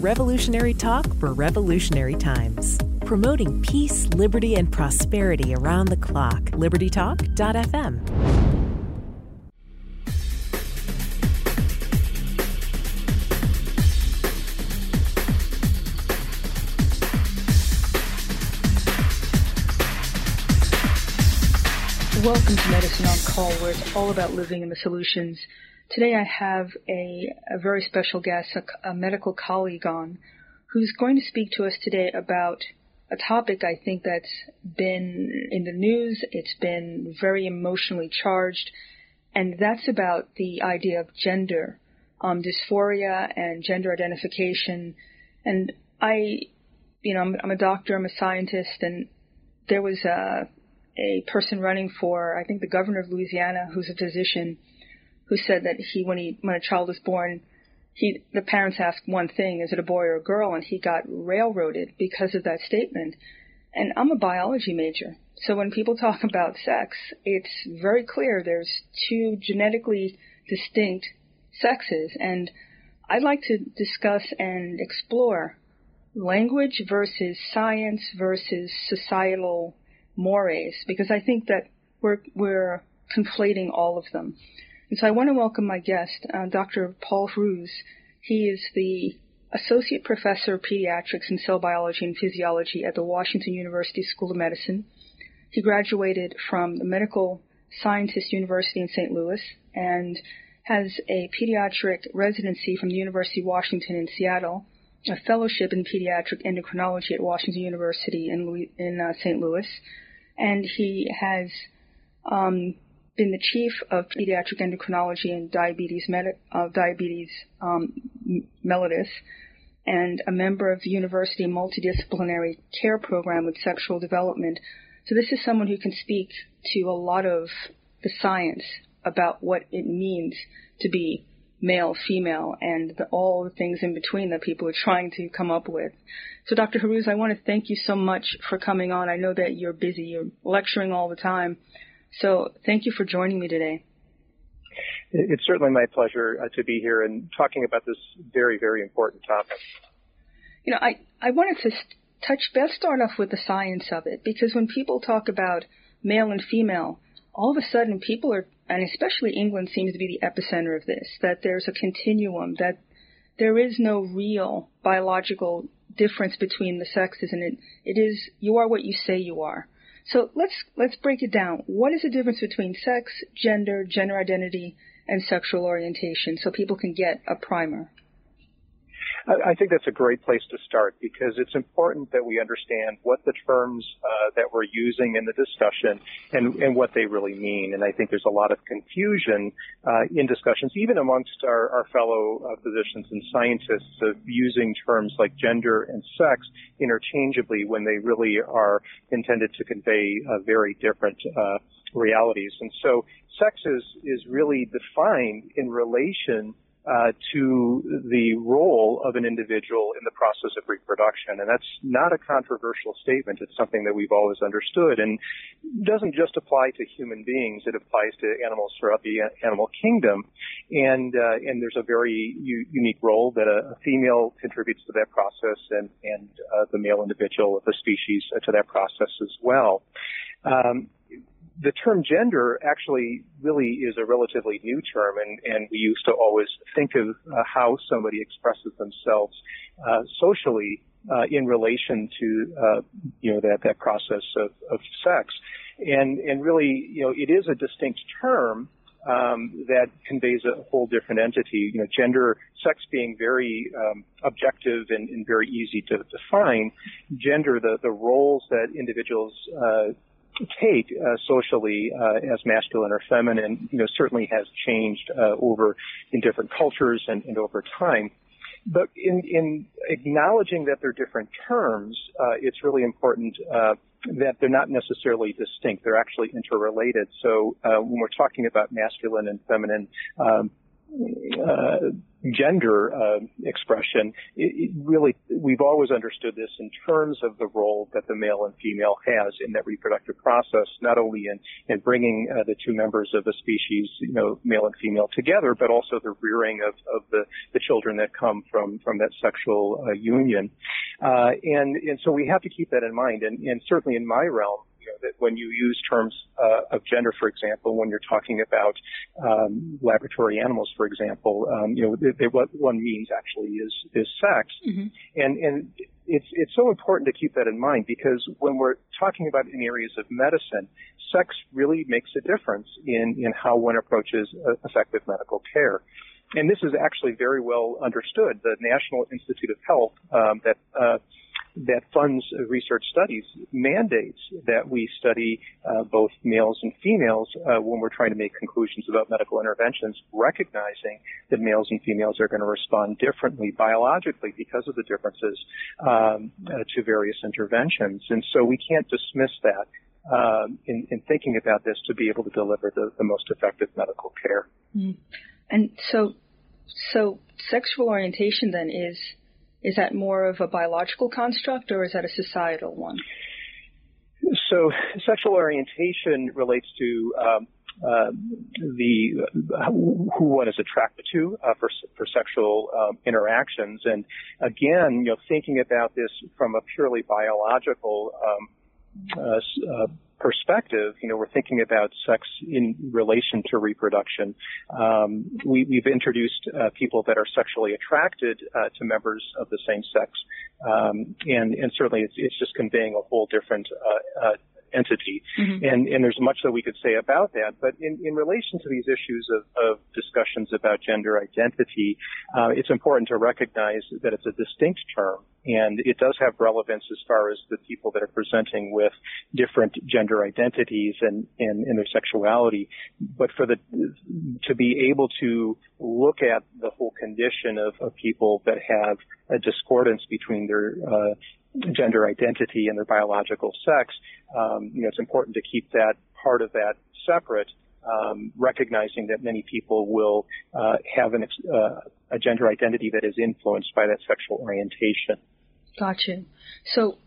Revolutionary talk for revolutionary times. Promoting peace, liberty, and prosperity around the clock. LibertyTalk.fm. Welcome to Medicine on Call, where it's all about living in the solutions. Today I have a, a very special guest, a, a, medical colleague on, who's going to speak to us today about a topic I think that's been in the news. It's been very emotionally charged, and that's about the idea of gender, um, dysphoria, and gender identification. And I, you know, I'm, I'm a doctor, I'm a scientist, and there was a a person running for, I think, the governor of Louisiana, who's a physician, who said that he, when he, when a child is born, he, the parents ask one thing, is it a boy or a girl? And he got railroaded because of that statement. And I'm a biology major. So when people talk about sex, it's very clear there's two genetically distinct sexes. And I'd like to discuss and explore language versus science versus societal mores because I think that we're we're conflating all of them. And so I want to welcome my guest, uh, Dr. Paul Hruz. He is the Associate Professor of Pediatrics and Cell Biology and Physiology at the Washington University School of Medicine. He graduated from the Medical Scientist University in St. Louis and has a pediatric residency from the University of Washington in Seattle, a fellowship in pediatric endocrinology at Washington University in, Louis, in uh, St. Louis, and he has um, been the chief of pediatric endocrinology and diabetes med- diabetes um, mellitus, and a member of the university multidisciplinary care program with sexual development. So this is someone who can speak to a lot of the science about what it means to be male, female, and the, all the things in between that people are trying to come up with. So, Dr. Hruz, I want to thank you so much for coming on. I know that you're busy, you're lecturing all the time. So, thank you for joining me today. It's certainly my pleasure uh, to be here and talking about this very, very important topic. You know, I, I wanted to touch, best start off with the science of it, because when people talk about male and female, all of a sudden people are and especially England seems to be the epicenter of this, that there's a continuum, that there is no real biological difference between the sexes, and it, it is, you are what you say you are. So let's, let's break it down. What is the difference between sex, gender, gender identity, and sexual orientation so people can get a primer? I think that's a great place to start because it's important that we understand what the terms uh, that we're using in the discussion and, and, what they really mean. And I think there's a lot of confusion uh, in discussions, even amongst our, our fellow uh, physicians and scientists, of using terms like gender and sex interchangeably when they really are intended to convey very different uh, realities. And so sex is, is really defined in relation uh, to the role of an individual in the process of reproduction. And that's not a controversial statement. It's something that we've always understood and doesn't just apply to human beings. It applies to animals throughout the animal kingdom. And, uh, and there's a very u- unique role that a, female contributes to that process and, and uh, the male individual of the species to that process as well. Um, the term gender actually really is a relatively new term, and, and we used to always think of uh, how somebody expresses themselves uh, socially uh, in relation to uh, you know that that process of, of sex, and and really you know it is a distinct term. Um, that conveys a whole different entity. You know, gender, sex being very um, objective and, and, very easy to define. Gender, the the roles that individuals uh, take uh, socially uh, as masculine or feminine, you know, certainly has changed uh, over in different cultures and, and over time. But in, in, acknowledging that they're different terms, uh, it's really important uh, that they're not necessarily distinct. They're actually interrelated. So uh, when we're talking about masculine and feminine, um, uh, gender uh, expression, it, it really we've always understood this in terms of the role that the male and female has in that reproductive process, not only in in bringing uh, the two members of the species, you know, male and female together, but also the rearing of, of the the children that come from from that sexual uh, union, uh, and and so we have to keep that in mind, and and certainly in my realm know, that when you use terms uh, of gender, for example, when you're talking about um, laboratory animals, for example, um, you know, they, they, what one means actually is is sex, mm-hmm. and and it's it's so important to keep that in mind because when we're talking about in areas of medicine, sex really makes a difference in in how one approaches uh, effective medical care and this is actually very well understood. The National Institute of Health um, that uh, that funds research studies mandates that we study uh, both males and females uh, when we're trying to make conclusions about medical interventions, recognizing that males and females are going to respond differently biologically because of the differences um, uh, to various interventions. And so we can't dismiss that um, in, in, thinking about this to be able to deliver the, the most effective medical care. Mm. And so, so sexual orientation then is is that more of a biological construct or is that a societal one? So, sexual orientation relates to um, uh, the who one is attracted to uh, for for sexual um, interactions, and again, you know, thinking about this from a purely biological um, uh, uh, perspective, you know, we're thinking about sex in relation to reproduction. Um, we, have introduced uh, people that are sexually attracted uh, to members of the same sex, um, and, and certainly it's, it's, just conveying a whole different uh, uh entity. Mm-hmm. And, and there's much that we could say about that. But in, in relation to these issues of, of discussions about gender identity, uh, it's important to recognize that it's a distinct term and it does have relevance as far as the people that are presenting with different gender identities and, and, and their sexuality. But for the, to be able to look at the whole condition of, of people that have a discordance between their uh, gender identity and their biological sex, um, you know, it's important to keep that part of that separate. Um, recognizing that many people will uh, have an, uh, a gender identity that is influenced by that sexual orientation. Gotcha. So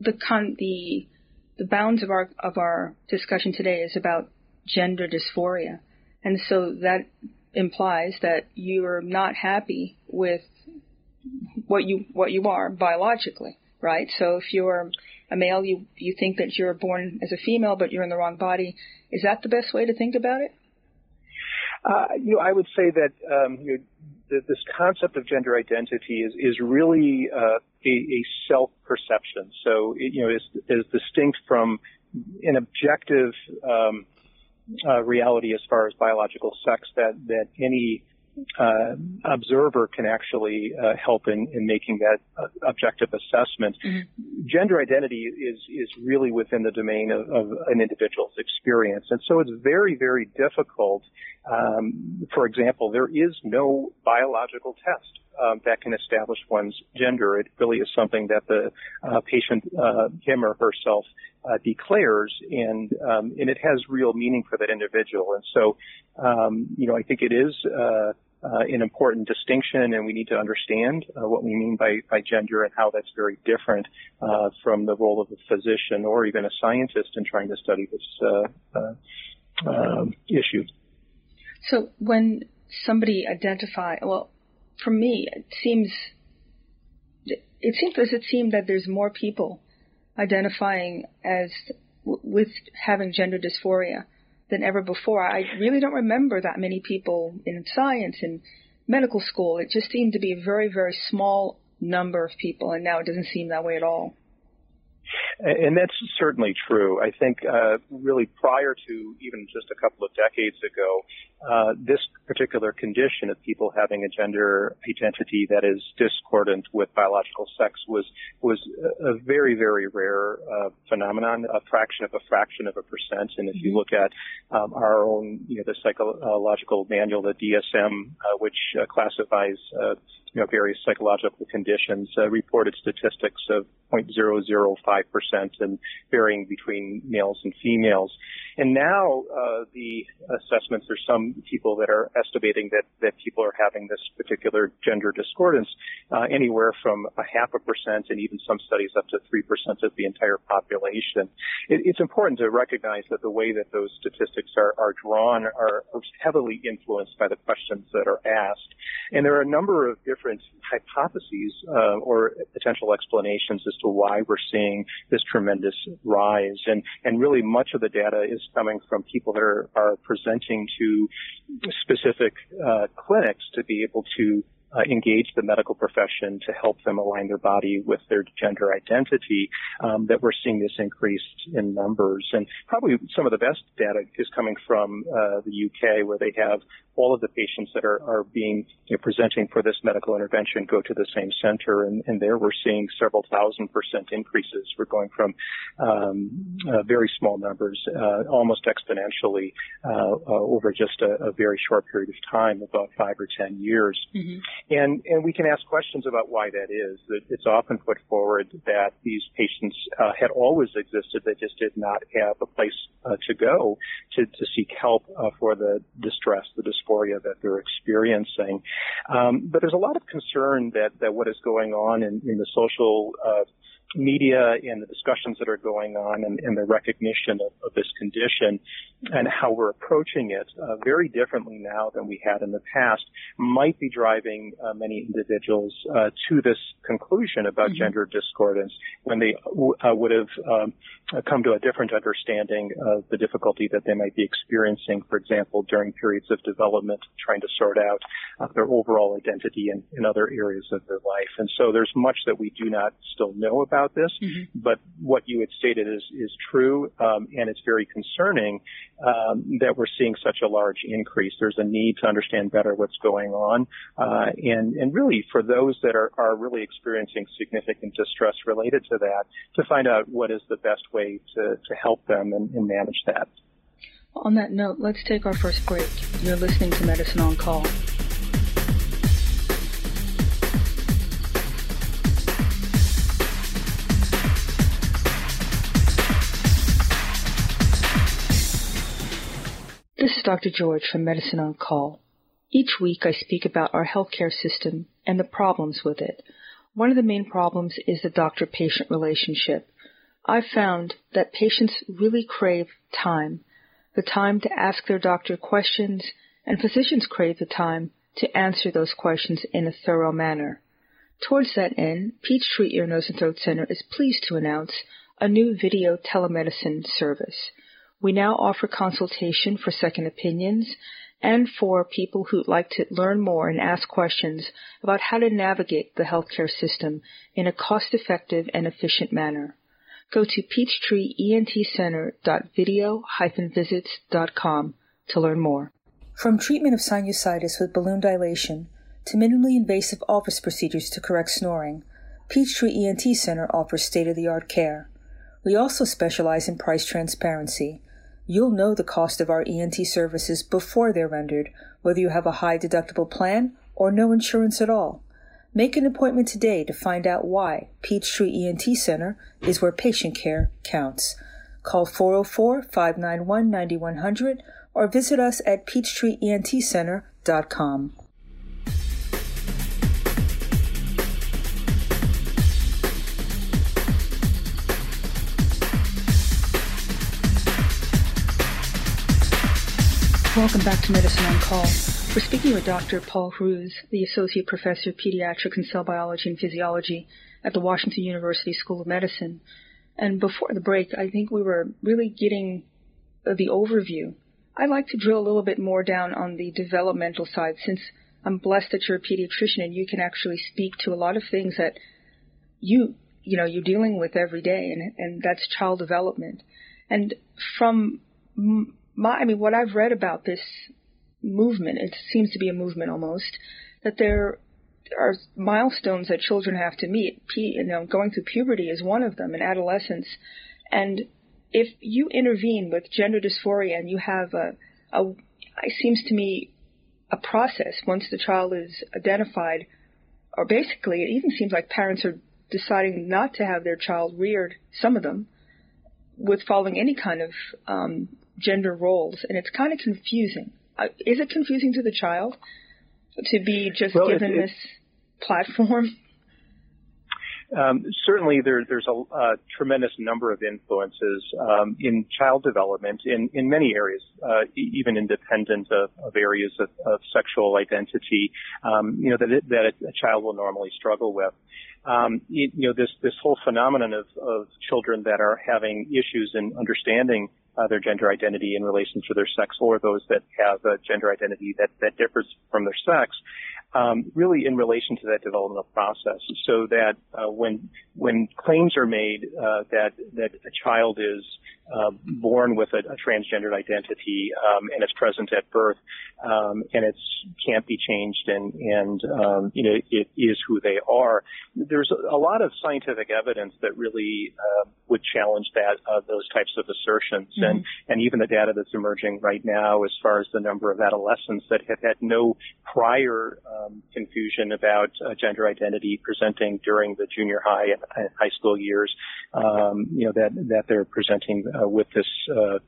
the con- the the bounds of our of our discussion today is about gender dysphoria, and so that implies that you are not happy with what you what you are biologically right? So if you're a male, you you think that you're born as a female, but you're in the wrong body. Is that the best way to think about it? Uh, you know, I would say that um, you know, the, this concept of gender identity is is really uh, a, a self perception. So it, you know, is is distinct from an objective um, uh, reality as far as biological sex that that any observer can actually uh, help in, in making that uh, objective assessment. Mm-hmm. Gender identity is is really within the domain of, of, an individual's experience, and so it's very very difficult. Um, for example, there is no biological test um, that can establish one's gender. It really is something that the uh, patient, uh, him or herself, uh, declares, and um, and it has real meaning for that individual. And so, um, you know, I think it is. Uh, an important distinction, and we need to understand uh, what we mean by, by gender and how that's very different uh, from the role of a physician or even a scientist in trying to study this uh, uh, um, issue. So when somebody identify, well, for me, it seems it seems as it seemed that there's more people identifying as with having gender dysphoria than ever before. I really don't remember that many people in science and medical school. It just seemed to be a very, very small number of people, and now it doesn't seem that way at all. And that's certainly true. I think uh, really prior to even just a couple of decades ago, uh, this particular condition of people having a gender identity that is discordant with biological sex was was a very very rare uh, phenomenon, a fraction of a fraction of a percent. And if you mm-hmm. look at um, our own, you know, the psychological manual, the DSM, uh, which uh, classifies uh, you know, various psychological conditions, uh, reported statistics of 0.005% and varying between males and females. And now uh, the assessments, there's some people that are estimating that, that people are having this particular gender discordance uh, anywhere from a half a percent and even some studies up to 3% of the entire population. It, it's important to recognize that the way that those statistics are, are drawn are heavily influenced by the questions that are asked. And there are a number of different hypotheses uh, or potential explanations as to why we're seeing this tremendous rise. And, and really much of the data is coming from people that are, are presenting to specific uh, clinics to be able to uh, engage the medical profession to help them align their body with their gender identity, um, that we're seeing this increase in numbers. And probably some of the best data is coming from uh, the UK, where they have all of the patients that are, are being you know, presenting for this medical intervention go to the same center, and, and there we're seeing several thousand percent increases. We're going from um, uh, very small numbers, uh, almost exponentially, uh, uh, over just a, a, very short period of time, about five or ten years. Mm-hmm. And and we can ask questions about why that is. It's often put forward that these patients uh, had always existed, they just did not have a place to go to, to seek help for the distress, the distress dysphoria that they're experiencing. Um, but there's a lot of concern that, that what is going on in, in the social uh, media and the discussions that are going on and, and the recognition of, of, this condition and how we're approaching it uh, very differently now than we had in the past might be driving uh, many individuals uh, to this conclusion about mm-hmm. gender discordance when they w- uh, would have um, come to a different understanding of the difficulty that they might be experiencing, for example, during periods of development, trying to sort out uh, their overall identity in, in other areas of their life. And so there's much that we do not still know about about this, mm-hmm. but what you had stated is is true, um, and it's very concerning um, that we're seeing such a large increase. There's a need to understand better what's going on, uh, and and really for those that are are really experiencing significant distress related to that, to find out what is the best way to to help them and, and manage that. On that note, let's take our first break. You're listening to Medicine on Call. Dr. George from Medicine on Call. Each week I speak about our healthcare system and the problems with it. One of the main problems is the doctor patient relationship. I've found that patients really crave time, the time to ask their doctor questions, and physicians crave the time to answer those questions in a thorough manner. Towards that end, Peachtree Ear, Nose, and Throat Center is pleased to announce a new video telemedicine service. We now offer consultation for second opinions and for people who'd like to learn more and ask questions about how to navigate the healthcare system in a cost-effective and efficient manner. Go to peachtreeentcenter.video-visits.com to learn more. From treatment of sinusitis with balloon dilation to minimally invasive office procedures to correct snoring, Peachtree ENT Center offers state-of-the-art care. We also specialize in price transparency – You'll know the cost of our ENT services before they're rendered, whether you have a high deductible plan or no insurance at all. Make an appointment today to find out why Peachtree ENT Center is where patient care counts. Call 404 591 9100 or visit us at peachtreeentcenter.com. Welcome back to Medicine on Call. We're speaking with Dr. Paul Hruz, the Associate Professor of Pediatrics and Cell Biology and Physiology at the Washington University School of Medicine. And before the break, I think we were really getting the overview. I'd like to drill a little bit more down on the developmental side since I'm blessed that you're a pediatrician and you can actually speak to a lot of things that you, you know, you're dealing with every day and, and that's child development. And from my, I mean, what I've read about this movement, it seems to be a movement almost, that there are milestones that children have to meet. You know, going through puberty is one of them, and adolescence. And if you intervene with gender dysphoria and you have a, a it seems to me, a process once the child is identified, or basically, it even seems like parents are deciding not to have their child reared, some of them, with following any kind of um, gender roles, and it's kind of confusing. Uh, is it confusing to the child to be just well, given it, it, this platform? Um, certainly, there, there's a, a, tremendous number of influences um, in child development in, in many areas, uh, even independent of, of areas of, of, sexual identity, um, you know, that, it, that a child will normally struggle with. Um, you, you, know, this this whole phenomenon of, of children that are having issues in understanding uh, their gender identity in relation to their sex, or those that have a gender identity that that differs from their sex, um, really in relation to that developmental process, so that uh, when when claims are made uh, that that a child is uh, born with a, a transgendered identity um, and it's present at birth um, and it can't be changed and and um, you know it is who they are. There's a, lot of scientific evidence that really uh, would challenge that uh, those types of assertions mm-hmm. and and even the data that's emerging right now as far as the number of adolescents that have had no prior um, confusion about uh, gender identity presenting during the junior high and high school years, um, you know that that they're presenting uh, with this uh,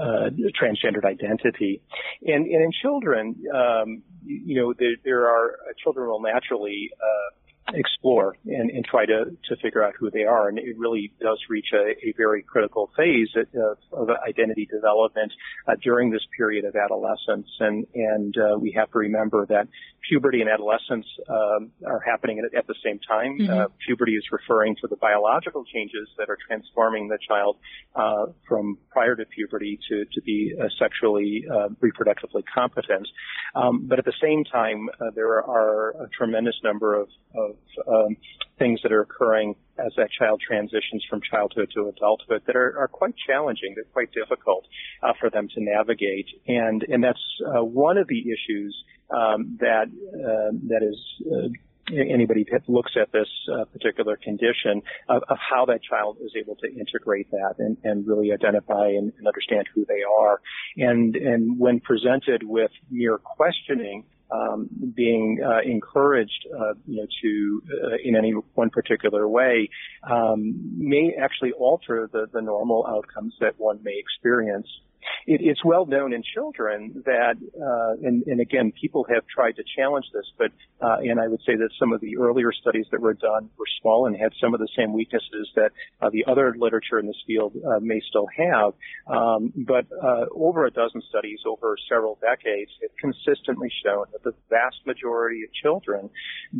uh, transgendered identity. And, and in children, um, you, know, there, there are children will naturally uh, explore and, and try to, to figure out who they are. And it really does reach a, a very critical phase of, of identity development uh, during this period of adolescence. And, and uh, we have to remember that puberty and adolescence um, are happening at, at, the same time. Mm-hmm. Uh, puberty is referring to the biological changes that are transforming the child uh, from prior to puberty to, to be uh, sexually uh, reproductively competent. Um, but at the same time, there are a tremendous number of, of um, things that are occurring as that child transitions from childhood to adulthood that are, are quite challenging. They're quite difficult uh, for them to navigate, and and that's uh, one of the issues um, that uh, that is. Anybody that looks at this uh, particular condition of, of, how that child is able to integrate that and, and really identify and, and, understand who they are. And, and when presented with mere questioning, um, being uh, encouraged, uh, you know, to uh, in any one particular way, um, may actually alter the, the normal outcomes that one may experience it, it's well known in children that, uh, and, and, again, people have tried to challenge this, but, uh, and I would say that some of the earlier studies that were done were small and had some of the same weaknesses that uh, the other literature in this field uh, may still have. Um, but uh, over a dozen studies over several decades have consistently shown that the vast majority of children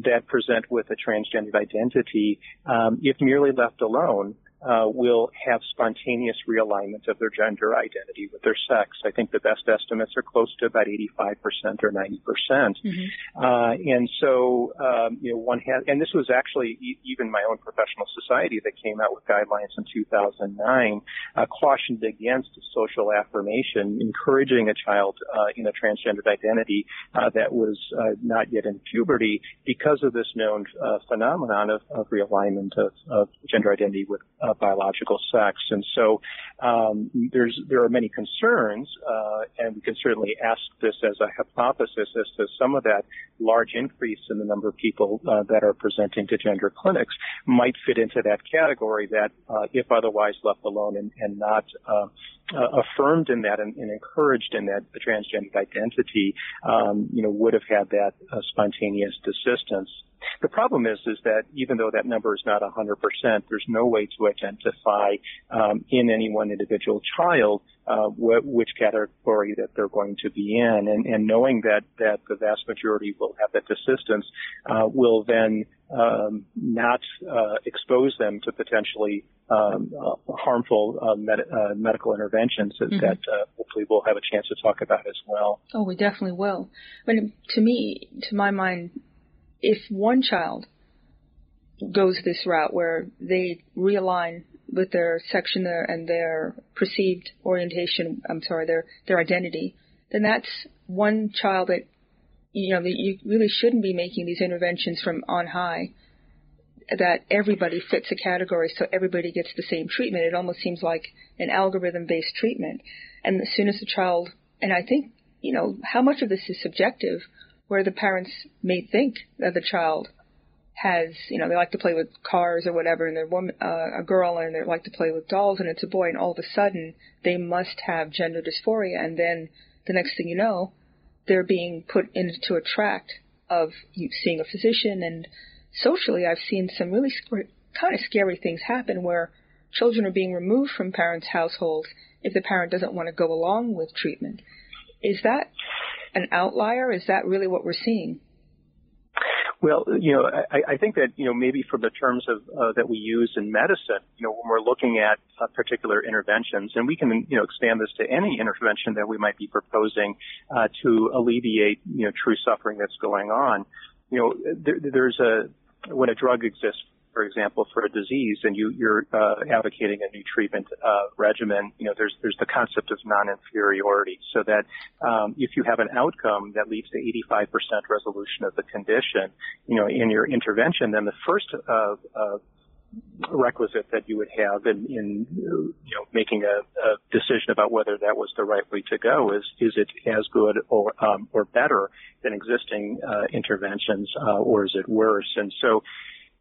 that present with a transgender identity, um, if merely left alone, uh, will have spontaneous realignment of their gender identity with their sex. I think the best estimates are close to about 85% or 90%. percent mm hmm uh, and so, um, you know, one has, and this was actually e- even my own professional society that came out with guidelines in 2009, uh, cautioned against social affirmation, encouraging a child uh, in a transgendered identity uh, that was uh, not yet in puberty because of this known phenomenon of, of realignment of, of, gender identity with biological sex. And so um, there's there are many concerns, uh, and we can certainly ask this as a hypothesis as to some of that large increase in the number of people uh, that are presenting to gender clinics might fit into that category that, uh, if otherwise left alone and, and not uh, uh, affirmed in that and, and, encouraged in that the transgender identity, um, you know, would have had that uh, spontaneous desistance. The problem is, is that even though that number is not 100%, there's no way to identify um, in any one individual child uh, wh- which category that they're going to be in, and, and knowing that that the vast majority will have that desistance uh, will then um, not uh, expose them to potentially um, uh, harmful uh, med- uh, medical interventions that, mm-hmm. that hopefully we'll have a chance to talk about as well. Oh, we definitely will. But to me, to my mind, if one child goes this route where they realign with their section and their perceived orientation, I'm sorry, their their identity, then that's one child that you know you really shouldn't be making these interventions from on high that everybody fits a category so everybody gets the same treatment. It almost seems like an algorithm based treatment. And as soon as the child and I think, you know, how much of this is subjective where the parents may think that the child has, you know, they like to play with cars or whatever, and they're woman, uh, a girl, and they like to play with dolls, and it's a boy, and all of a sudden they must have gender dysphoria, and then the next thing you know, they're being put into a tract of seeing a physician, and socially, I've seen some really sc- kind of scary things happen where children are being removed from parents' households if the parent doesn't want to go along with treatment. Is that an outlier? Is that really what we're seeing? Well, you know, I, I think that you know maybe from the terms of uh, that we use in medicine, you know, when we're looking at uh, particular interventions, and we can you know expand this to any intervention that we might be proposing uh, to alleviate you know true suffering that's going on. You know, there, there's a when a drug exists for example, for a disease, and you, you're uh, advocating a new treatment uh, regimen, you know, there's there's the concept of non-inferiority, so that um, if you have an outcome that leads to 85% resolution of the condition, you know, in your intervention, then the first uh, uh, requisite that you would have in, in you know making a, a, decision about whether that was the right way to go is is it as good or um, or better than existing uh, interventions uh, or is it worse? And so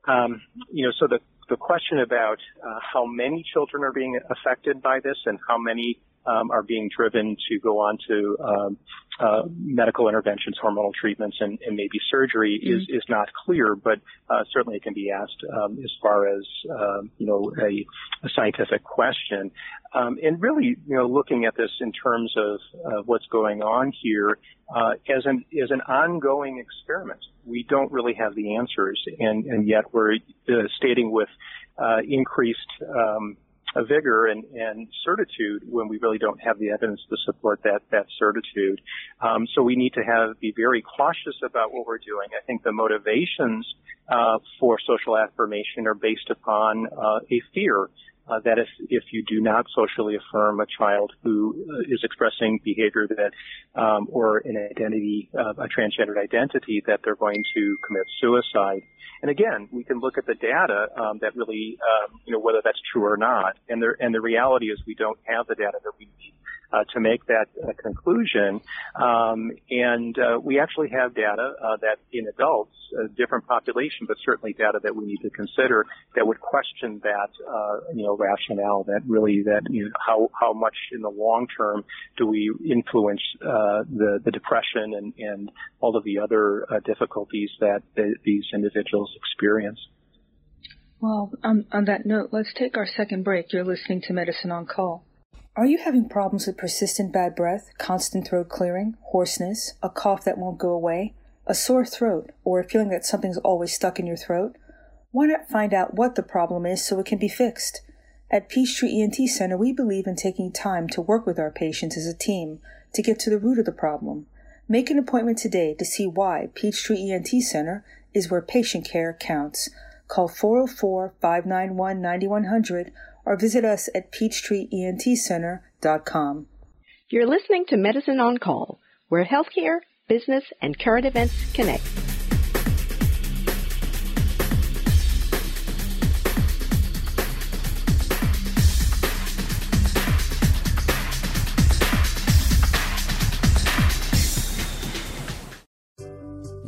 um, you know, so the the question about uh, how many children are being affected by this and how many um, are being driven to go on to um, uh, medical interventions, hormonal treatments, and, and maybe surgery mm-hmm. is is not clear, but uh, certainly it can be asked um, as far as um, you know a, a scientific question. Um, and really, you know, looking at this in terms of uh, what's going on here uh, as an as an ongoing experiment. We don't really have the answers, and and yet we're uh, stating with uh, increased um, vigor and, and certitude when we really don't have the evidence to support that that certitude. Um, so we need to have be very cautious about what we're doing. I think the motivations uh, for social affirmation are based upon uh, a fear uh, that if if you do not socially affirm a child who uh, expressing behavior that um, or an identity, uh, a transgendered identity, that they're going to commit suicide. And again, we can look at the data um, that really, um, you know, whether that's true or not. And the and the reality is we don't have the data that we need uh, to make that uh, conclusion. Um, and uh, we actually have data uh, that in adults, a different population, but certainly data that we need to consider that would question that, uh, you know, rationale. That really, that you know, how how much in the long term do we influence uh, the the depression and and all of the other difficulties that the, these individuals experience. Well, on, on that note, let's take our second break. You're listening to Medicine on Call. Are you having problems with persistent bad breath, constant throat clearing, hoarseness, a cough that won't go away, a sore throat, or a feeling that something's always stuck in your throat? Why not find out what the problem is so it can be fixed? At Peachtree ENT Center, we believe in taking time to work with our patients as a team to get to the root of the problem. Make an appointment today to see why Peachtree ENT Center is where patient care counts. Call 404 591 9100 or visit us at peachtreeentcenter.com. You're listening to Medicine on Call, where healthcare, business, and current events connect.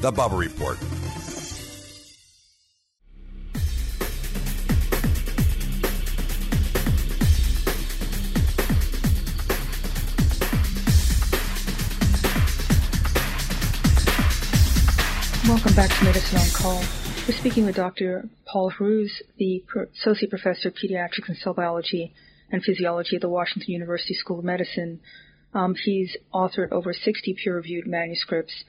The Bubba Report. Welcome back to Medicine on Call. We're speaking with Dr. Paul Hruz, the Associate Professor of Pediatrics and Cell Biology and Physiology at the Washington University School of Medicine. Um, he's authored over 60 peer-reviewed manuscripts,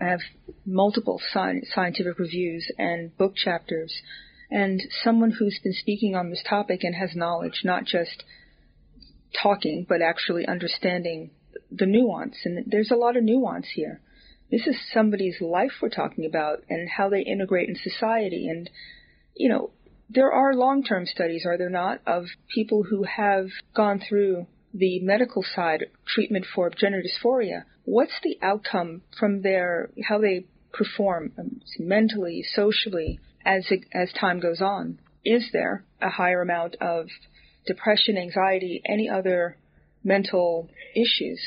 have multiple scientific reviews and book chapters, and someone who's been speaking on this topic and has knowledge, not just talking, but actually understanding the nuance. And there's a lot of nuance here. This is somebody's life we're talking about and how they integrate in society. And, you know, there are long-term studies, are there not, of people who have gone through the medical side treatment for gender dysphoria. What's the outcome from their, how they perform um, mentally, socially, as, it, as time goes on? Is there a higher amount of depression, anxiety, any other mental issues?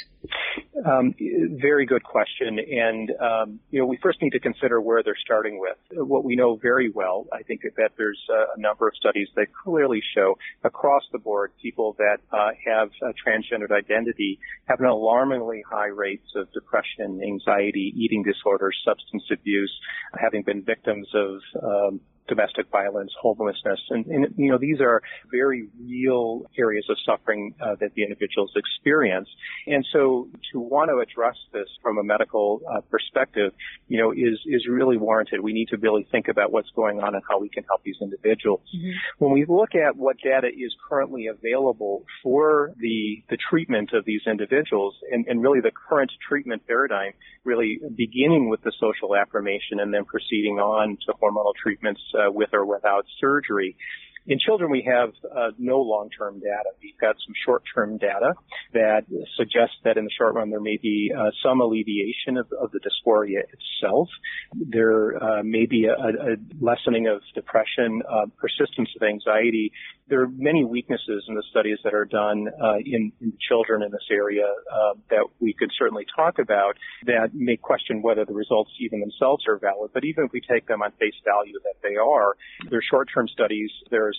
Um, very good question. And, um, you know, we first need to consider where they're starting with. What we know very well, I think that there's a number of studies that clearly show across the board people that uh, have a transgendered identity have an alarmingly high rates of depression, anxiety, eating disorders, substance abuse, having been victims of um, domestic violence, homelessness, and, and, you know these are very real areas of suffering uh, that the individuals experience. And so to want to address this from a medical uh, perspective, you know, is is really warranted. We need to really think about what's going on and how we can help these individuals. Mm-hmm. When we look at what data is currently available for the the treatment of these individuals, and, and really the current treatment paradigm, really beginning with the social affirmation and then proceeding on to hormonal treatments uh, Uh, with or without surgery. In children, we have uh, no long-term data. We've got some short-term data that suggests that in the short run there may be uh, some alleviation of, of, the dysphoria itself. There uh, may be a, a, lessening of depression, uh, persistence of anxiety. There are many weaknesses in the studies that are done uh, in, in, children in this area uh, that we could certainly talk about that may question whether the results even themselves are valid. But even if we take them on face value that they are, they're short-term studies. There's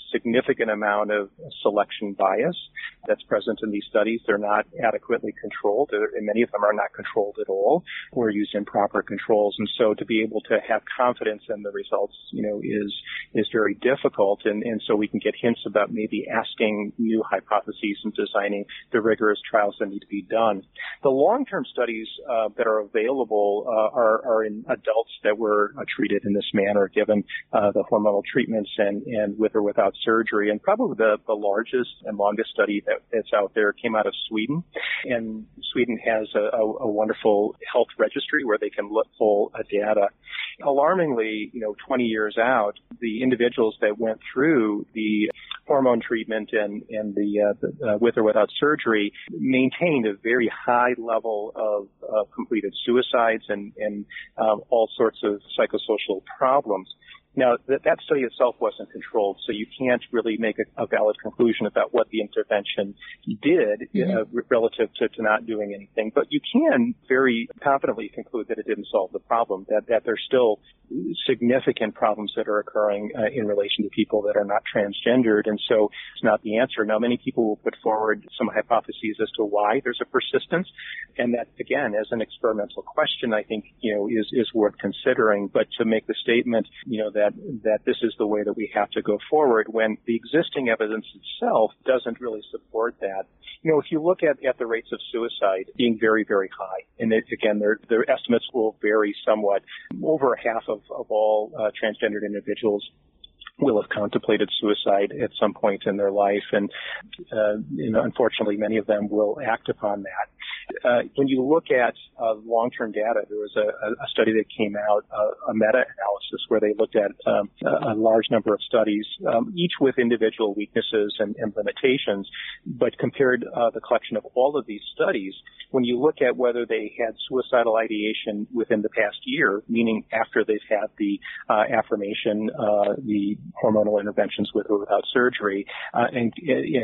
significant amount of selection bias that's present in these studies. They're not adequately controlled, and many of them are not controlled at all or used improper controls. And so to be able to have confidence in the results, you know, is is very difficult. And, and so we can get hints about maybe asking new hypotheses and designing the rigorous trials that need to be done. The long-term studies uh, that are available uh, are, are in adults that were uh, treated in this manner, given uh, the hormonal treatments and, and with or without surgery. And probably the, the largest and longest study that, that's out there came out of Sweden. And Sweden has a, a, a wonderful health registry where they can look pull data. Alarmingly, you know, 20 years out, the individuals that went through the hormone treatment and, and the, uh, the uh, with or without surgery maintained a very high level of uh, completed suicides and, and um, all sorts of psychosocial problems. Now, that, that study itself wasn't controlled, so you can't really make a, a valid conclusion about what the intervention did mm-hmm. uh, relative to, to not doing anything. But you can very confidently conclude that it didn't solve the problem, that, that there's still significant problems that are occurring uh, in relation to people that are not transgendered, and so it's not the answer. Now, many people will put forward some hypotheses as to why there's a persistence, and that, again, as an experimental question, I think, you know, is, is worth considering. But to make the statement, you know, that that that this is the way that we have to go forward when the existing evidence itself doesn't really support that. You know, if you look at, at the rates of suicide being very, very high, and it, again, their, their estimates will vary somewhat. Over half of, of all uh, transgendered individuals will have contemplated suicide at some point in their life, and uh, unfortunately, many of them will act upon that uh, when you look at uh, long-term data, there was a, a study that came out, uh, a meta-analysis, where they looked at um, a, large number of studies, um, each with individual weaknesses and, and limitations, but compared uh, the collection of all of these studies. When you look at whether they had suicidal ideation within the past year, meaning after they've had the uh, affirmation, uh, the hormonal interventions with or without surgery, and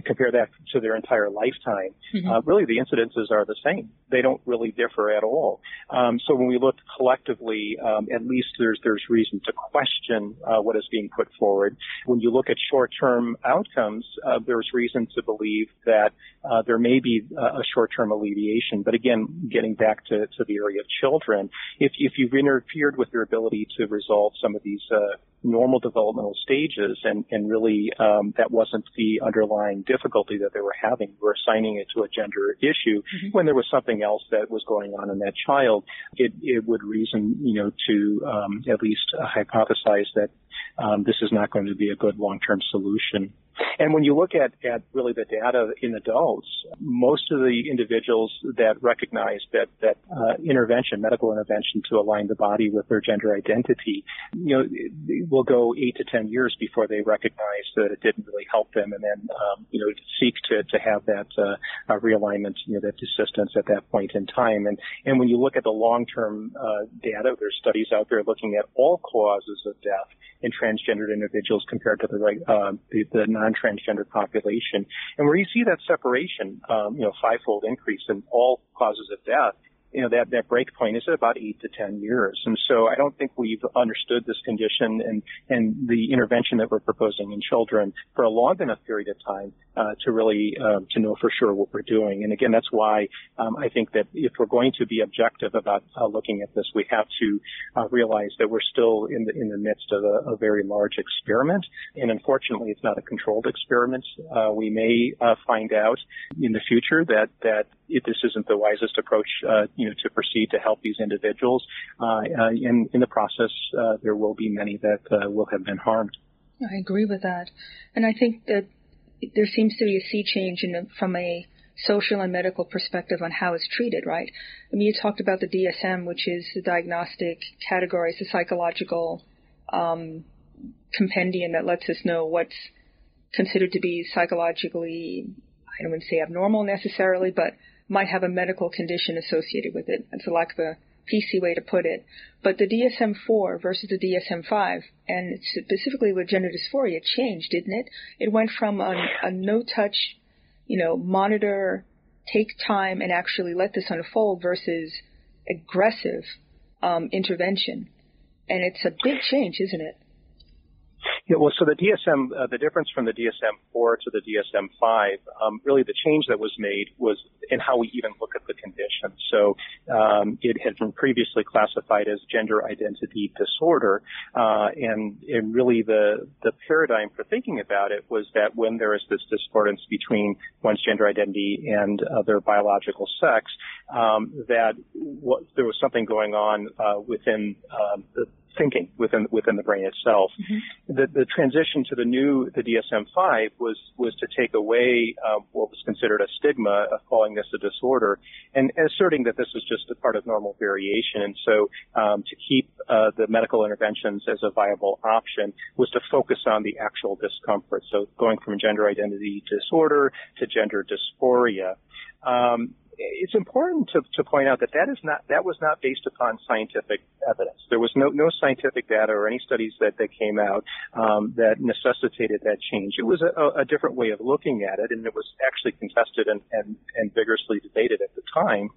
compare that to their entire lifetime, mm-hmm. really the incidences are the same They don't really differ at all. Um, so when we look collectively, um, at least there's there's reason to question uh, what is being put forward. When you look at short-term outcomes, uh, there's reason to believe that uh, there may be a short-term alleviation. But again, getting back to, to the area of children, if if you've interfered with their ability to resolve some of these uh, normal developmental stages, and and really um, that wasn't the underlying difficulty that they were having. We were assigning it to a gender issue mm-hmm. when there was something else that was going on in that child. It it would reason you know to um, at least hypothesize that um, this is not going to be a good long-term solution. And when you look at, at really the data in adults, most of the individuals that recognize that, that uh, intervention, medical intervention to align the body with their gender identity, you know, will go eight to ten years before they recognize that it didn't really help them and then, um, you know, seek to, to have that uh, realignment, you know, that assistance at that point in time. And, and when you look at the long-term uh, data, there's studies out there looking at all causes of death in transgendered individuals compared to the, uh, the, the non-transgender population. And where you see that separation, um, you know, fivefold increase in all causes of death, you know, that, that break point is about eight to 10 years. And so I don't think we've understood this condition and, and the intervention that we're proposing in children for a long enough period of time, uh, to really, um, to know for sure what we're doing. And again, that's why, um, I think that if we're going to be objective about uh, looking at this, we have to, uh, realize that we're still in the, in the midst of a, a very large experiment. And unfortunately, it's not a controlled experiment. Uh, we may, uh, find out in the future that, that this isn't the wisest approach, uh, you know, to proceed to help these individuals. Uh, uh, in, the process, there will be many that will have been harmed. I agree with that, and I think that there seems to be a sea change from a social and medical perspective on how it's treated, right? I mean, you talked about the DSM, which is the diagnostic categories, the psychological um, compendium that lets us know what's considered to be psychologically, I don't want to say abnormal necessarily, but might have a medical condition associated with it. That's a lack of a PC way to put it. But the DSM-4 versus the DSM-5, and specifically with gender dysphoria, changed, didn't it? It went from a, a no-touch, you know, monitor, take time, and actually let this unfold versus aggressive um, intervention. And it's a big change, isn't it? Yeah, well, so the DSM, uh, the difference from the DSM-4 to the DSM-5, um, really the change that was made was in how we even look at the condition. So um, it had been previously classified as gender identity disorder, uh, and, and really the the paradigm for thinking about it was that when there is this discordance between one's gender identity and uh, their biological sex, um, that what, there was something going on uh, within um, the thinking within within the brain itself. Mm-hmm. The, the transition to the new the DSM-5 was was to take away uh, what was considered a stigma of calling this a disorder and asserting that this was just a part of normal variation. And so um, to keep uh, the medical interventions as a viable option was to focus on the actual discomfort. So going from gender identity disorder to gender dysphoria. Um, it's important to, to point out that that is not that was not based upon scientific evidence. There was no no scientific data or any studies that that came out um, that necessitated that change. It was a, a, different way of looking at it, and it was actually contested and, and, and vigorously debated at the time.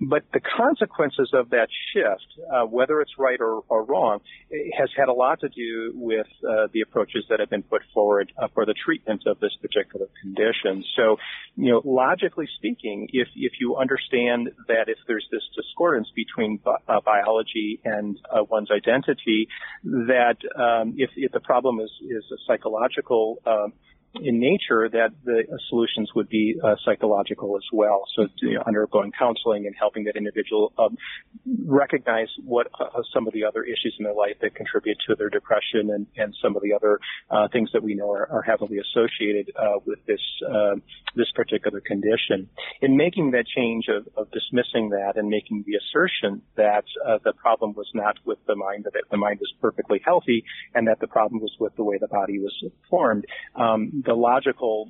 But the consequences of that shift, uh, whether it's right or, or wrong, has had a lot to do with uh, the approaches that have been put forward uh, for the treatment of this particular condition. So, you know, logically speaking, if if you understand that if there's this discordance between bi- uh, biology and uh, one's identity, that um, if, if the problem is is a psychological um, in nature that the solutions would be uh, psychological as well. So you know, undergoing counseling and helping that individual um, recognize what uh, some of the other issues in their life that contribute to their depression and, and some of the other uh, things that we know are, are heavily associated uh, with this um, this particular condition. In making that change of, of dismissing that and making the assertion that uh, the problem was not with the mind, that the mind was perfectly healthy, and that the problem was with the way the body was formed. Um, the logical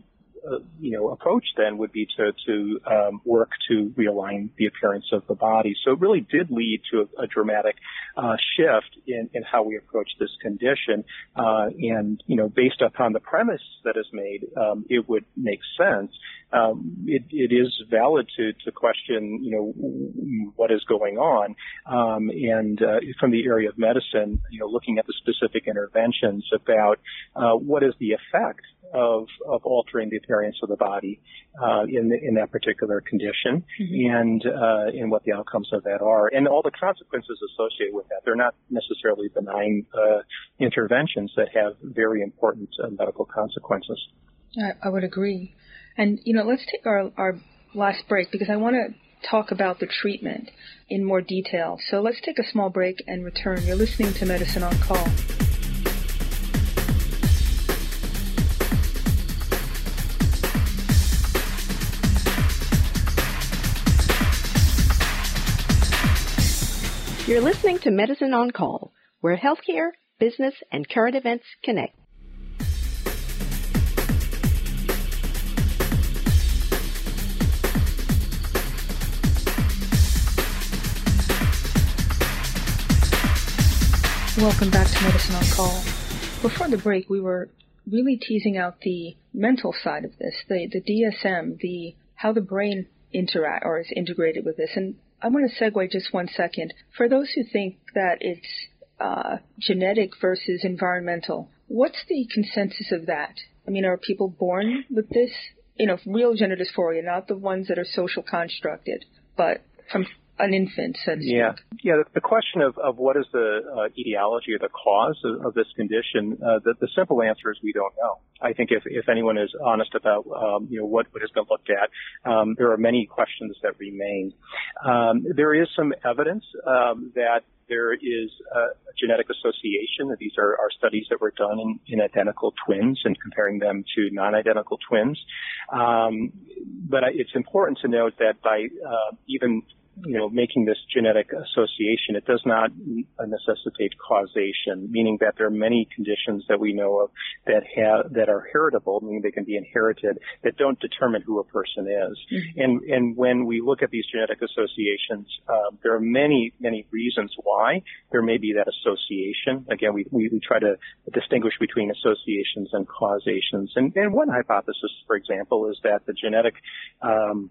uh, you know, approach then would be to to um, work to realign the appearance of the body. So it really did lead to a, a dramatic uh, shift in, in how we approach this condition. Uh, and you know, based upon the premise that is made, um, it would make sense. Um, it, it is valid to to question, you know, what is going on. Um, and uh, from the area of medicine, you know, looking at the specific interventions about uh, what is the effect of of altering the variants of the body uh, in the, in that particular condition, mm-hmm. and uh, and what the outcomes of that are, and all the consequences associated with that. They're not necessarily benign uh, interventions that have very important uh, medical consequences. I, I would agree, and you know, let's take our our last break because I want to talk about the treatment in more detail. So let's take a small break and return. You're listening to Medicine on Call. You're listening to Medicine on Call, where healthcare, business, and current events connect. Welcome back to Medicine on Call. Before the break, we were really teasing out the mental side of this, the, the DSM, the how the brain interact or is integrated with this. And I want to segue just one second. For those who think that it's uh, genetic versus environmental, what's the consensus of that? I mean, are people born with this? You know, real gender dysphoria, not the ones that are social constructed, but from an infant, so. Yeah, yeah. The, the question of, of what is the uh, etiology or the cause of, of this condition, uh, the, the simple answer is we don't know. I think if, if anyone is honest about um, you know what, what has been looked at, um, there are many questions that remain. Um, there is some evidence um, that there is a genetic association. These are, are studies that were done in, in, identical twins and comparing them to non-identical twins. Um, but it's important to note that by uh, even you know, making this genetic association, it does not necessitate causation, meaning that there are many conditions that we know of that have, that are heritable, meaning they can be inherited, that don't determine who a person is. Mm-hmm. And, and when we look at these genetic associations, um, there are many, many reasons why there may be that association. Again, we, we, we try to distinguish between associations and causations. And, and one hypothesis, for example, is that the genetic, um,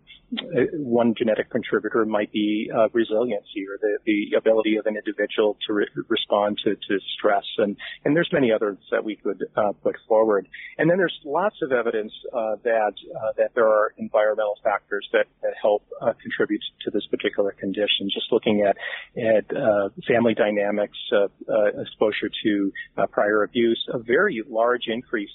one genetic contributor might be uh, resiliency or the, the ability of an individual to re- respond to, to stress. And, and there's many others that we could uh, put forward. And then there's lots of evidence uh, that uh, that there are environmental factors that, that help uh, contribute to this particular condition. Just looking at at uh, family dynamics, exposure to prior abuse, a very large increase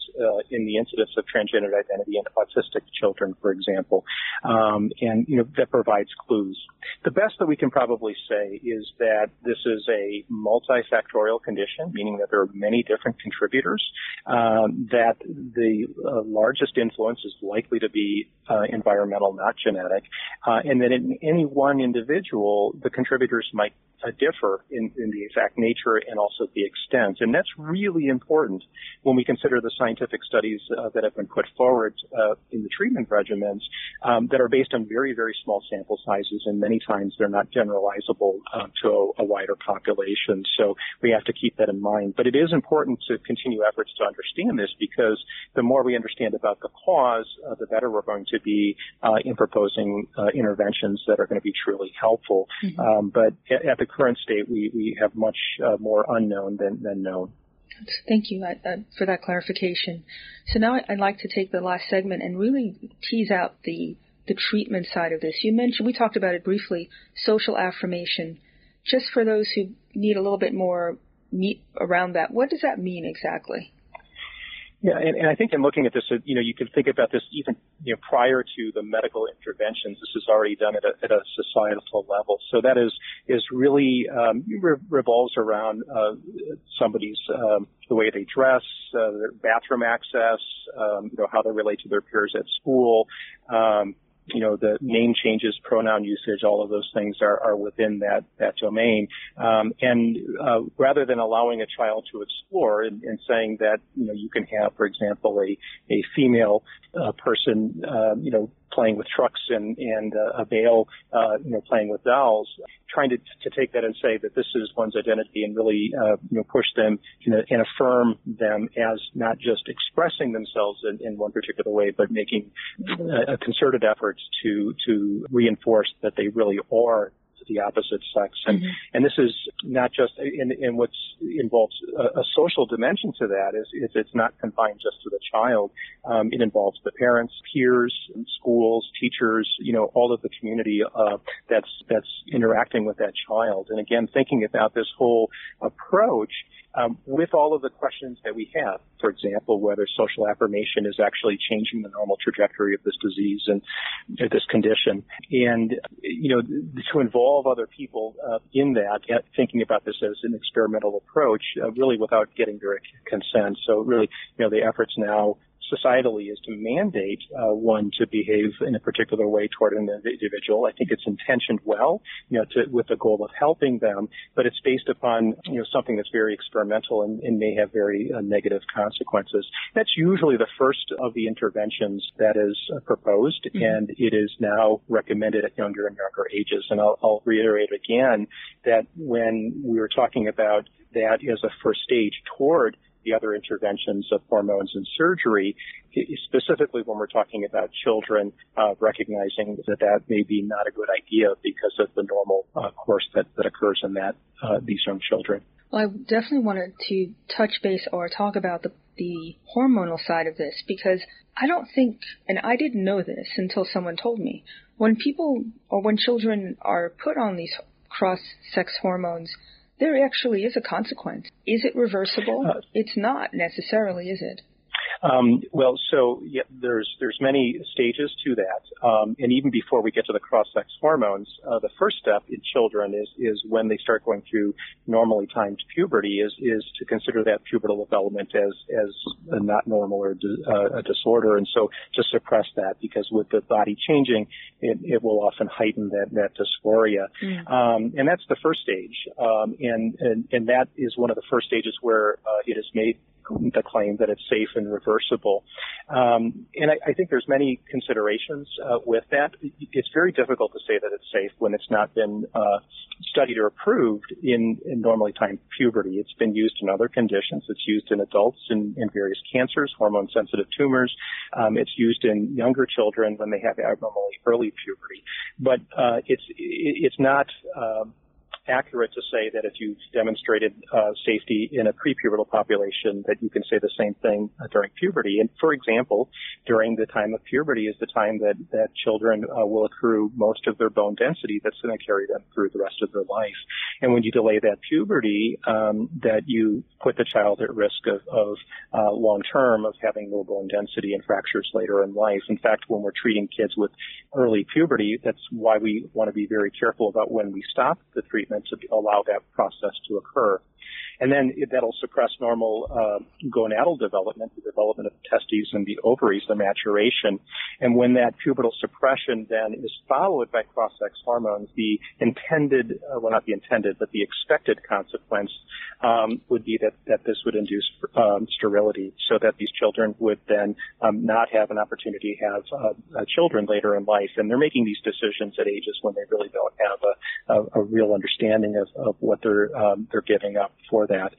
in the incidence of transgender identity in autistic children, for example. Um, and you know that provides clues. The best that we can probably say is that this is a multifactorial condition, meaning that there are many different contributors. Um, that the uh, largest influence is likely to be uh, environmental, not genetic, uh, and that in any one individual, the contributors might uh, differ in, in, the exact nature and also the extent. And that's really important when we consider the scientific studies uh, that have been put forward uh, in the treatment regimens um, that are based on very, very small sample sizes, and many times they're not generalizable uh, to a, a, wider population. So we have to keep that in mind. But it is important to continue efforts to understand this because the more we understand about the cause, uh, the better we're going to be uh, in proposing interventions that are going to be truly helpful. Mm-hmm. Um, but at, at the the current state, we, we have much uh, more unknown than, than known. Thank you uh, uh for that clarification. So now I'd like to take the last segment and really tease out the the treatment side of this. You mentioned we talked about it briefly, social affirmation. Just for those who need a little bit more meat around that, what does that mean exactly? Yeah, and, and I think in looking at this, you know, you can think about this even you know prior to the medical interventions. This is already done at a, at a societal level. So that is is really um, re- revolves around uh, somebody's um, the way they dress, uh, their bathroom access, um, you know, how they relate to their peers at school. Um, you know, the name changes, pronoun usage, all of those things are, are within that, that domain. Um, and uh, rather than allowing a child to explore and, and, saying that, you know, you can have, for example, a, a female uh, person, uh, you know, playing with trucks and, and uh, a male, uh, you know, playing with dolls, trying to, to take that and say that this is one's identity and really, uh, you know, push them you know, and affirm them as not just expressing themselves in, in one particular way, but making a concerted effort to, to reinforce that they really are the opposite sex. And, mm-hmm. and this is not just, in, in what's involves a, a, social dimension to that is, is it's not confined just to the child. Um, it involves the parents, peers, schools, teachers, you know, all of the community, uh, that's, that's interacting with that child. And again, thinking about this whole approach, um, with all of the questions that we have. For example, whether social affirmation is actually changing the normal trajectory of this disease and uh, this condition, and you know, to involve other people uh, in that, thinking about this as an experimental approach, uh, really without getting their consent. So really, you know, the efforts now societally is to mandate uh, one to behave in a particular way toward an individual. I think it's intentioned well, you know, to, with the goal of helping them, but it's based upon you know something that's very experimental and, and may have very uh, negative consequences. That's usually the first of the interventions that is uh, proposed, mm-hmm. and it is now recommended at younger and younger ages. And I'll, I'll reiterate again that when we were talking about that as a first stage toward the other interventions of hormones and surgery, specifically when we're talking about children, uh, recognizing that that may be not a good idea because of the normal uh, course that, that occurs in that uh, these young children. Well, I definitely wanted to touch base or talk about the the hormonal side of this because I don't think, and I didn't know this until someone told me, when people or when children are put on these cross sex hormones, there actually is a consequence. Is it reversible? Uh, it's not necessarily, is it? Um, well, so yeah, there's there's many stages to that, um, and even before we get to the cross-sex hormones, uh, the first step in children is is when they start going through normally timed puberty is is to consider that pubertal development as as not normal or uh, a disorder, and so to suppress that because with the body changing, it, it will often heighten that that dysphoria, mm. um, and that's the first stage, um, and, and and that is one of the first stages where uh, it is made the claim that it's safe and reversible. Um, and I, I, think there's many considerations uh, with that. It's very difficult to say that it's safe when it's not been uh, studied or approved in, in, normally timed puberty. It's been used in other conditions. It's used in adults in, in various cancers, hormone-sensitive tumors. Um, it's used in younger children when they have abnormally early puberty. But uh, it's it's not. Um, accurate to say that if you've demonstrated uh, safety in a prepubertal population, that you can say the same thing uh, during puberty. And for example, during the time of puberty is the time that that children uh, will accrue most of their bone density that's going to carry them through the rest of their life. And when you delay that puberty, um, that you put the child at risk of, of uh, long term of having low bone density and fractures later in life. In fact, when we're treating kids with early puberty, that's why we want to be very careful about when we stop the treatment to allow that process to occur and then that'll suppress normal uh, gonadal development, the development of the testes and the ovaries, the maturation. And when that pubertal suppression then is followed by cross-sex hormones, the intended, uh, well, not the intended, but the expected consequence um, would be that, that this would induce um, sterility, so that these children would then um, not have an opportunity to have uh, children later in life. And they're making these decisions at ages when they really don't have a, a, a real understanding of, of what they're um, they're giving up for that.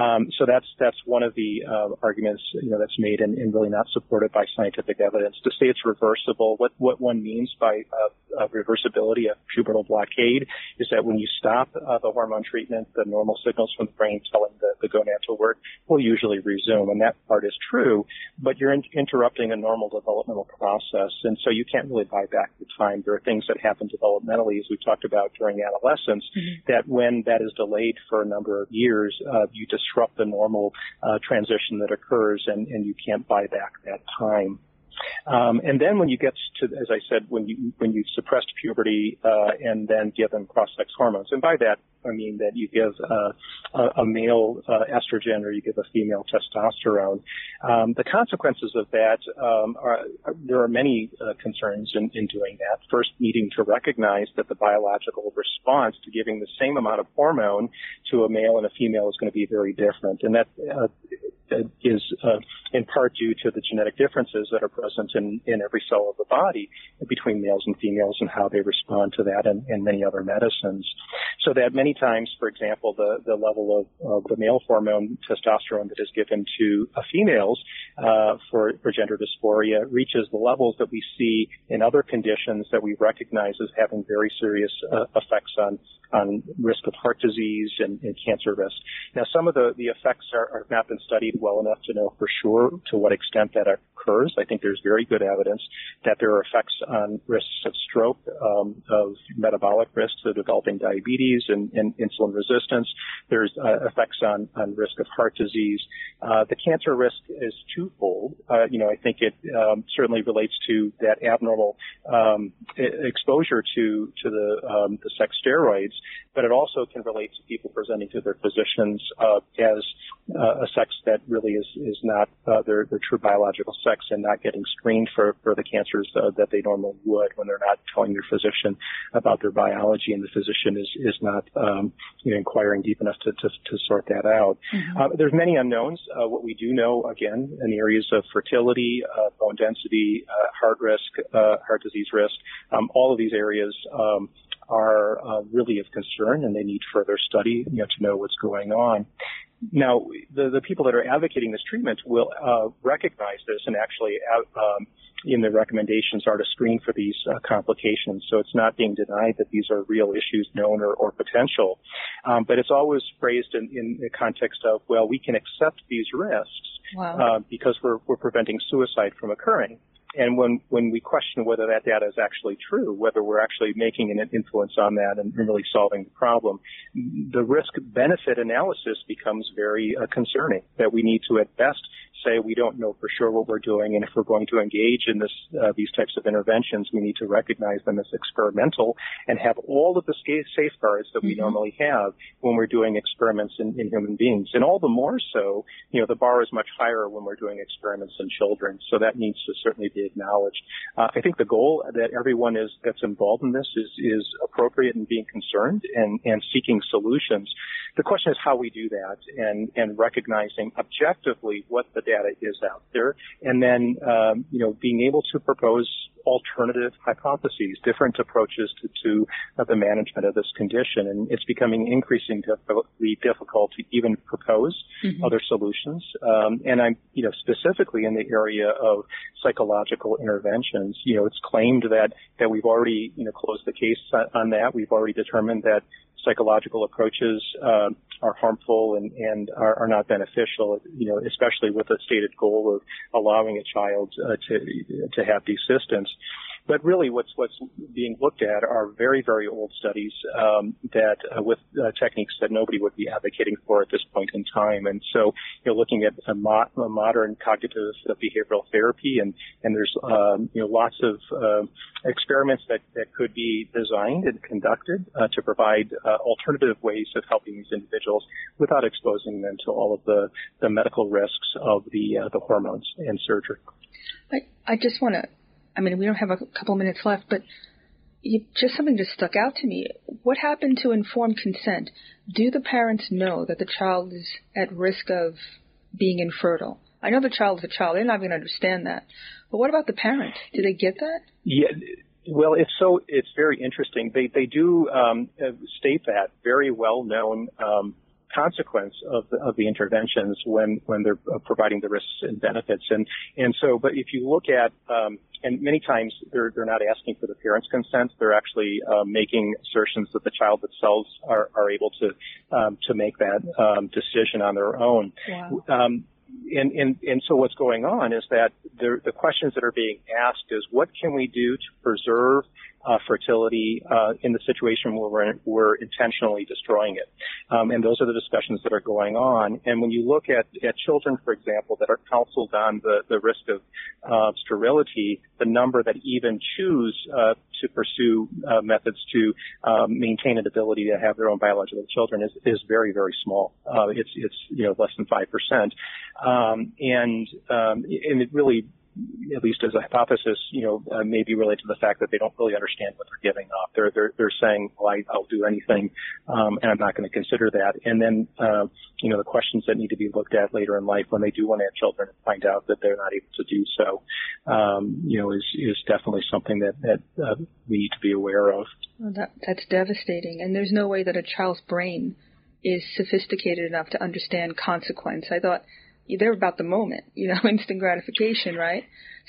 Um, so that's that's one of the uh, arguments you know that's made and, and, really not supported by scientific evidence. To say it's reversible, what what one means by uh, uh, reversibility of pubertal blockade is that when you stop uh, the hormone treatment, the normal signals from the brain telling the, the gonad to work will usually resume, and that part is true. But you're in, interrupting a normal developmental process, and so you can't really buy back the time. There are things that happen developmentally, as we talked about during adolescence, mm-hmm. that when that is delayed for a number of years, uh, you disrupt the normal uh, transition that occurs, and, and you can't buy back that time. Um, and then when you get to, as I said, when you when you've suppressed puberty uh, and then given cross-sex hormones, and by that I mean that you give uh, a, a, male uh, estrogen or you give a female testosterone. Um, the consequences of that um, are there are many uh, concerns in, in doing that. First, needing to recognize that the biological response to giving the same amount of hormone to a male and a female is going to be very different, and that uh, is uh, in part due to the genetic differences that are present in, in every cell of the body between males and females and how they respond to that and, and many other medicines. So that many times, for example, the, the level of, of the male hormone testosterone that is given to uh, females uh, for, for gender dysphoria reaches the levels that we see in other conditions that we recognize as having very serious uh, effects on on risk of heart disease and, and cancer risk. Now, some of the, the effects are, have not been studied well enough to know for sure to what extent that occurs. I think there's very good evidence that there are effects on risks of stroke, um, of metabolic risks of developing diabetes and, and insulin resistance. There's uh, effects on, on risk of heart disease. Uh, the cancer risk is twofold. Uh, you know, I think it um, certainly relates to that abnormal um, exposure to to the um, the sex steroids, but it also can relate to people presenting to their physicians uh, as uh, a sex that really is is not uh, their their true biological sex and not getting screened for for the cancers uh, that they normally would when they're not telling their physician about their biology and the physician is is not um, you know inquiring deep enough to to, to sort that out. Mm-hmm. Uh, there's many unknowns. Uh, what we do know again in the areas of fertility, bone density, heart risk, heart disease risk, um, all of these areas. Um, are uh, really of concern and they need further study you know, to know what's going on. Now, the, the people that are advocating this treatment will uh, recognize this and actually uh, um, in the recommendations are to screen for these uh, complications. So it's not being denied that these are real issues, known or, or potential. Um, but it's always phrased in, in, the context of, well, we can accept these risks wow. uh, because we're, we're preventing suicide from occurring. And when, when we question whether that data is actually true, whether we're actually making an influence on that and really solving the problem, the risk benefit analysis becomes very uh, concerning that we need to at best say we don't know for sure what we're doing, and if we're going to engage in this uh, these types of interventions, we need to recognize them as experimental and have all of the safeguards that we mm-hmm. normally have when we're doing experiments in, in human beings. And all the more so, you know, the bar is much higher when we're doing experiments in children. So that needs to certainly be acknowledged. Uh, I think the goal that everyone is that's involved in this is is appropriate in being concerned and and seeking solutions. The question is how we do that and and recognizing objectively what the data is out there, and then um, you know being able to propose alternative hypotheses, different approaches to, to uh, the management of this condition. And it's becoming increasingly difficult to even propose mm-hmm. other solutions. Um, and I'm, you know, specifically in the area of psychological interventions, you know, it's claimed that, that we've already, you know, closed the case on that. We've already determined that psychological approaches uh, are harmful and, and are, are, not beneficial, you know, especially with a stated goal of allowing a child uh, to to have desistance. But really, what's what's being looked at are very very old studies um, that uh, with uh, techniques that nobody would be advocating for at this point in time. And so, you know, looking at a, mo- a modern cognitive behavioral therapy, and and there's um, you know lots of uh, experiments that that could be designed and conducted uh, to provide uh, alternative ways of helping these individuals without exposing them to all of the the medical risks of the uh, the hormones and surgery. I I just want to I mean, we don't have a couple minutes left, but you, just something just stuck out to me. What happened to informed consent? Do the parents know that the child is at risk of being infertile? I know the child is a child; they're not going to understand that. But what about the parents? Do they get that? Yeah. Well, it's so it's very interesting. They they do um, state that very well known um, consequence of the, of the interventions when when they're uh, providing the risks and benefits. And and so, but if you look at um, and many times they're they're not asking for the parents' consent. They're actually uh, making assertions that the child themselves are, are able to um, to make that um, decision on their own. Wow. Um, and, and, and so what's going on is that the, the questions that are being asked is what can we do to preserve uh, fertility uh, in the situation where we're, we're intentionally destroying it. Um, and those are the discussions that are going on. And when you look at, at children, for example, that are counseled on the, the risk of uh, sterility, the number that even choose uh, to pursue uh, methods to um, maintain an ability to have their own biological children is, is very, very small. Uh, it's, it's, you know, less than 5%. Um, and, um, and it really at least as a hypothesis, you know, uh, may be related to the fact that they don't really understand what they're giving up. They're they're they're saying, well, I, I'll do anything, um, and I'm not going to consider that. And then, uh, you know, the questions that need to be looked at later in life when they do want to have children and find out that they're not able to do so, um, you know, is is definitely something that that uh, we need to be aware of. Well, that that's devastating, and there's no way that a child's brain is sophisticated enough to understand consequence. I thought they're about the moment, you know, instant gratification, right?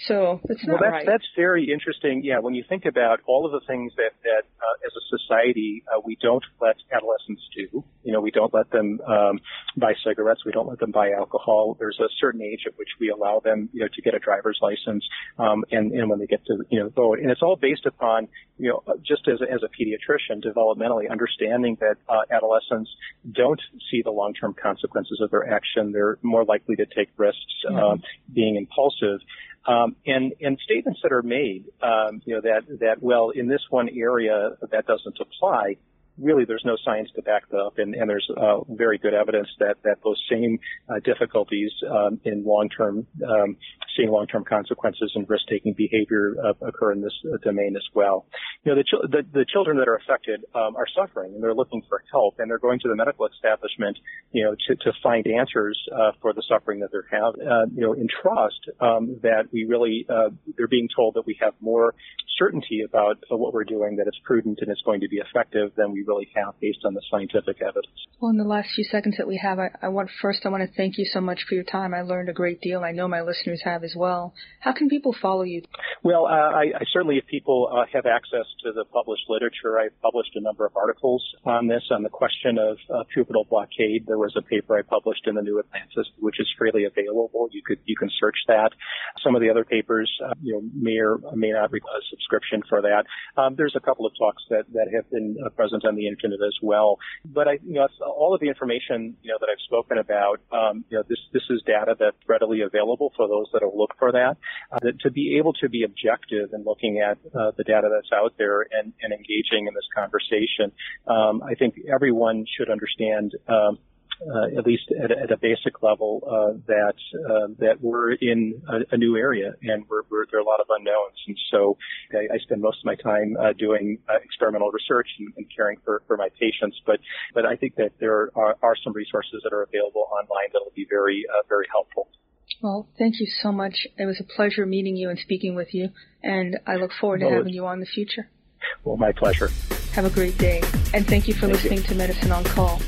So that's not well, that's, right. That's very interesting. Yeah, when you think about all of the things that that uh, as a society uh, we don't let adolescents do. You know, we don't let them um, buy cigarettes. We don't let them buy alcohol. There's a certain age at which we allow them, you know, to get a driver's license, um, and and when they get to you know vote, and it's all based upon you know just as a, as a pediatrician developmentally understanding that uh, adolescents don't see the long-term consequences of their action. They're more likely to take risks, mm-hmm. um, being impulsive. Um, and, and statements that are made, um, you know, that, that, well, in this one area that doesn't apply, really there's no science to back that up, and, and there's uh, very good evidence that, that those same uh, difficulties um, in long-term, um, seeing long-term consequences and risk-taking behavior uh, occur in this uh, domain as well. You know, the, ch- the, the children that are affected um, are suffering, and they're looking for help, and they're going to the medical establishment, you know, to, to find answers uh, for the suffering that they're having. Uh, you know, in trust um, that we really, they're being told that we have more certainty about what we're doing, that it's prudent and it's going to be effective than we really have based on the scientific evidence. Well, in the last few seconds that we have, I, I want first I want to thank you so much for your time. I learned a great deal. I know my listeners have as well. How can people follow you? Well, uh, I, I certainly, if people uh, have access to the published literature, I've published a number of articles on this on the question of uh, pubertal blockade. There was a paper I published in the New Atlantis, which is freely available. You could you can search that. Some of the other papers, uh, you know, may or may not require a subscription for that. Um, there's a couple of talks that that have been uh, present on the internet as well. But I, you know, all of the information you know that I've spoken about, um, you know, this this is data that's readily available for those that will look for that. Uh, that to be able to be objective in looking at uh, the data that's out there and, and engaging in this conversation, um, I think everyone should understand. Um, uh, at least at, at, a basic level, uh, that uh, that we're in a, a, new area and we're, we're, there are a lot of unknowns. And so I, I spend most of my time uh, doing uh, experimental research and, and, caring for, for my patients. But but I think that there are, are some resources that are available online that will be very uh, very helpful. Well, thank you so much. It was a pleasure meeting you and speaking with you, and I look forward to well, having you on in the future. Well, my pleasure. Have a great day, and thank you for thank listening you. to Medicine on Call.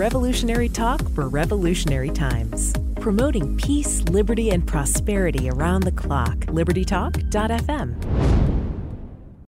Revolutionary talk for revolutionary times. Promoting peace, liberty, and prosperity around the clock. LibertyTalk.fm.